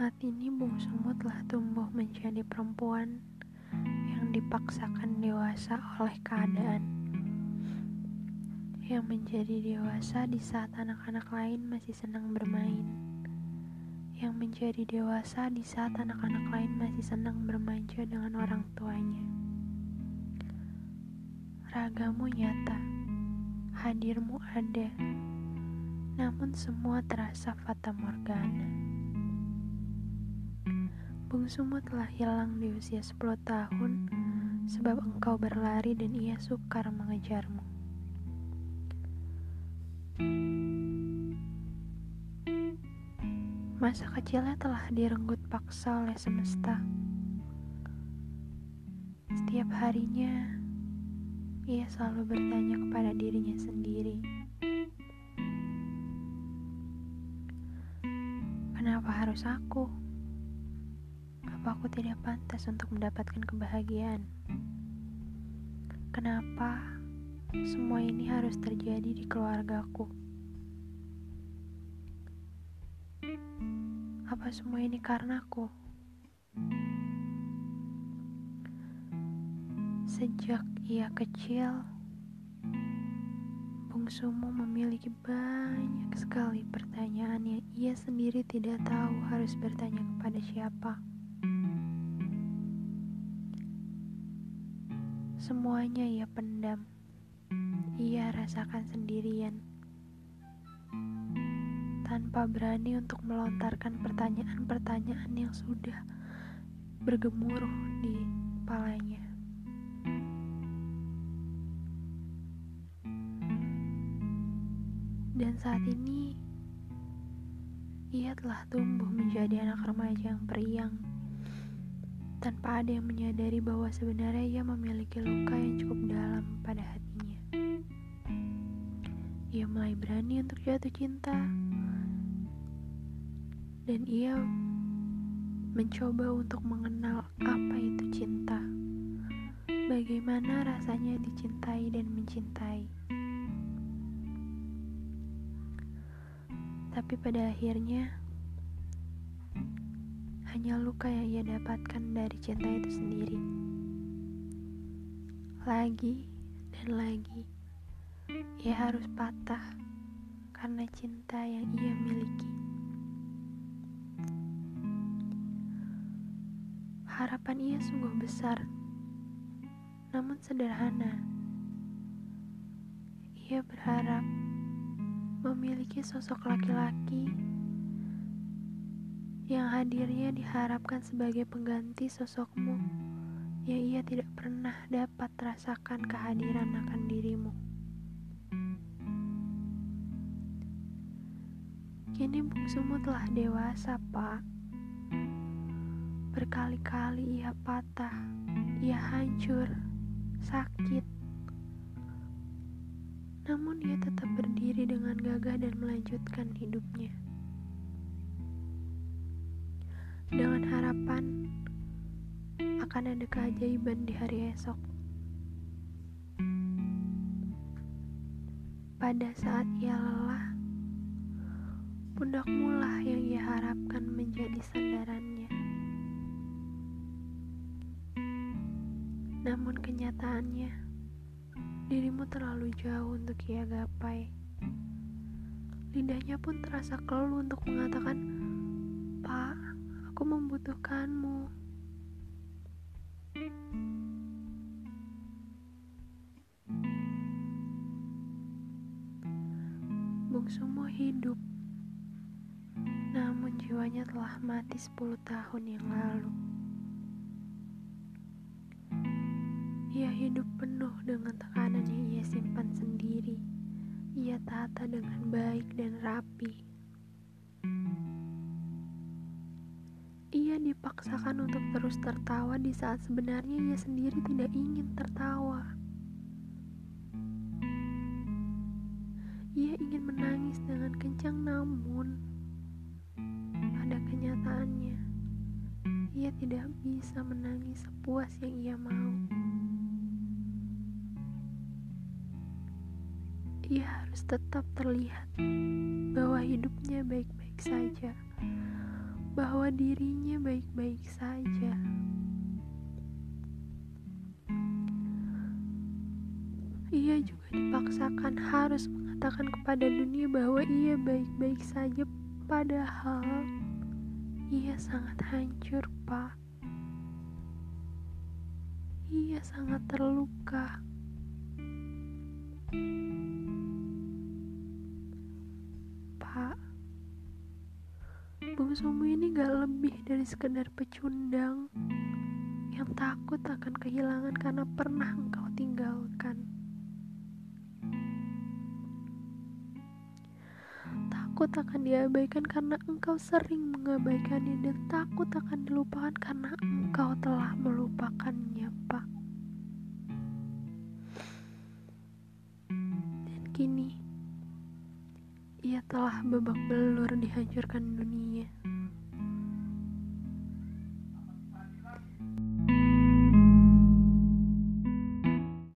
Saat ini Bung Sumut telah tumbuh menjadi perempuan yang dipaksakan dewasa oleh keadaan. Yang menjadi dewasa di saat anak-anak lain masih senang bermain. Yang menjadi dewasa di saat anak-anak lain masih senang bermanja dengan orang tuanya. Ragamu nyata, hadirmu ada, namun semua terasa fata morgana. Bungsumu telah hilang di usia 10 tahun sebab engkau berlari dan ia sukar mengejarmu. Masa kecilnya telah direnggut paksa oleh semesta. Setiap harinya, ia selalu bertanya kepada dirinya sendiri. Kenapa harus aku? Apa aku tidak pantas untuk mendapatkan kebahagiaan? Kenapa semua ini harus terjadi di keluargaku? Apa semua ini karena aku? Sejak ia kecil, bungsumu memiliki banyak sekali pertanyaan yang ia sendiri tidak tahu harus bertanya kepada siapa. Semuanya ia pendam. Ia rasakan sendirian. Tanpa berani untuk melontarkan pertanyaan-pertanyaan yang sudah bergemuruh di kepalanya. Dan saat ini, ia telah tumbuh menjadi anak remaja yang periang tanpa ada yang menyadari bahwa sebenarnya ia memiliki luka yang cukup dalam pada hatinya. Ia mulai berani untuk jatuh cinta, dan ia mencoba untuk mengenal apa itu cinta, bagaimana rasanya dicintai dan mencintai. Tapi pada akhirnya, hanya luka yang ia dapatkan dari cinta itu sendiri. Lagi dan lagi, ia harus patah karena cinta yang ia miliki. Harapan ia sungguh besar, namun sederhana. Ia berharap memiliki sosok laki-laki yang hadirnya diharapkan sebagai pengganti sosokmu yang ia tidak pernah dapat rasakan kehadiran akan dirimu. Kini bungsumu telah dewasa, Pak. Berkali-kali ia patah, ia hancur, sakit. Namun ia tetap berdiri dengan gagah dan melanjutkan hidupnya dengan harapan akan ada keajaiban di hari esok. Pada saat ia lelah, pundakmu lah yang ia harapkan menjadi sandarannya. Namun kenyataannya, dirimu terlalu jauh untuk ia gapai. Lidahnya pun terasa keluh untuk mengatakan, Pak, Aku membutuhkanmu. Bungsumu hidup, namun jiwanya telah mati 10 tahun yang lalu. Ia hidup penuh dengan tekanan yang ia simpan sendiri. Ia tata dengan baik dan rapi. Dipaksakan untuk terus tertawa di saat sebenarnya ia sendiri tidak ingin tertawa. Ia ingin menangis dengan kencang namun pada kenyataannya ia tidak bisa menangis sepuas yang ia mau. Ia harus tetap terlihat bahwa hidupnya baik-baik saja bahwa dirinya baik-baik saja. Ia juga dipaksakan harus mengatakan kepada dunia bahwa ia baik-baik saja, padahal ia sangat hancur, Pak. Ia sangat terluka. Bungsumu ini gak lebih dari sekedar pecundang yang takut akan kehilangan karena pernah engkau tinggalkan. Takut akan diabaikan karena engkau sering mengabaikannya dan takut akan dilupakan karena engkau telah melupakannya, Pak. Dan kini ia telah babak belur dihancurkan dunia.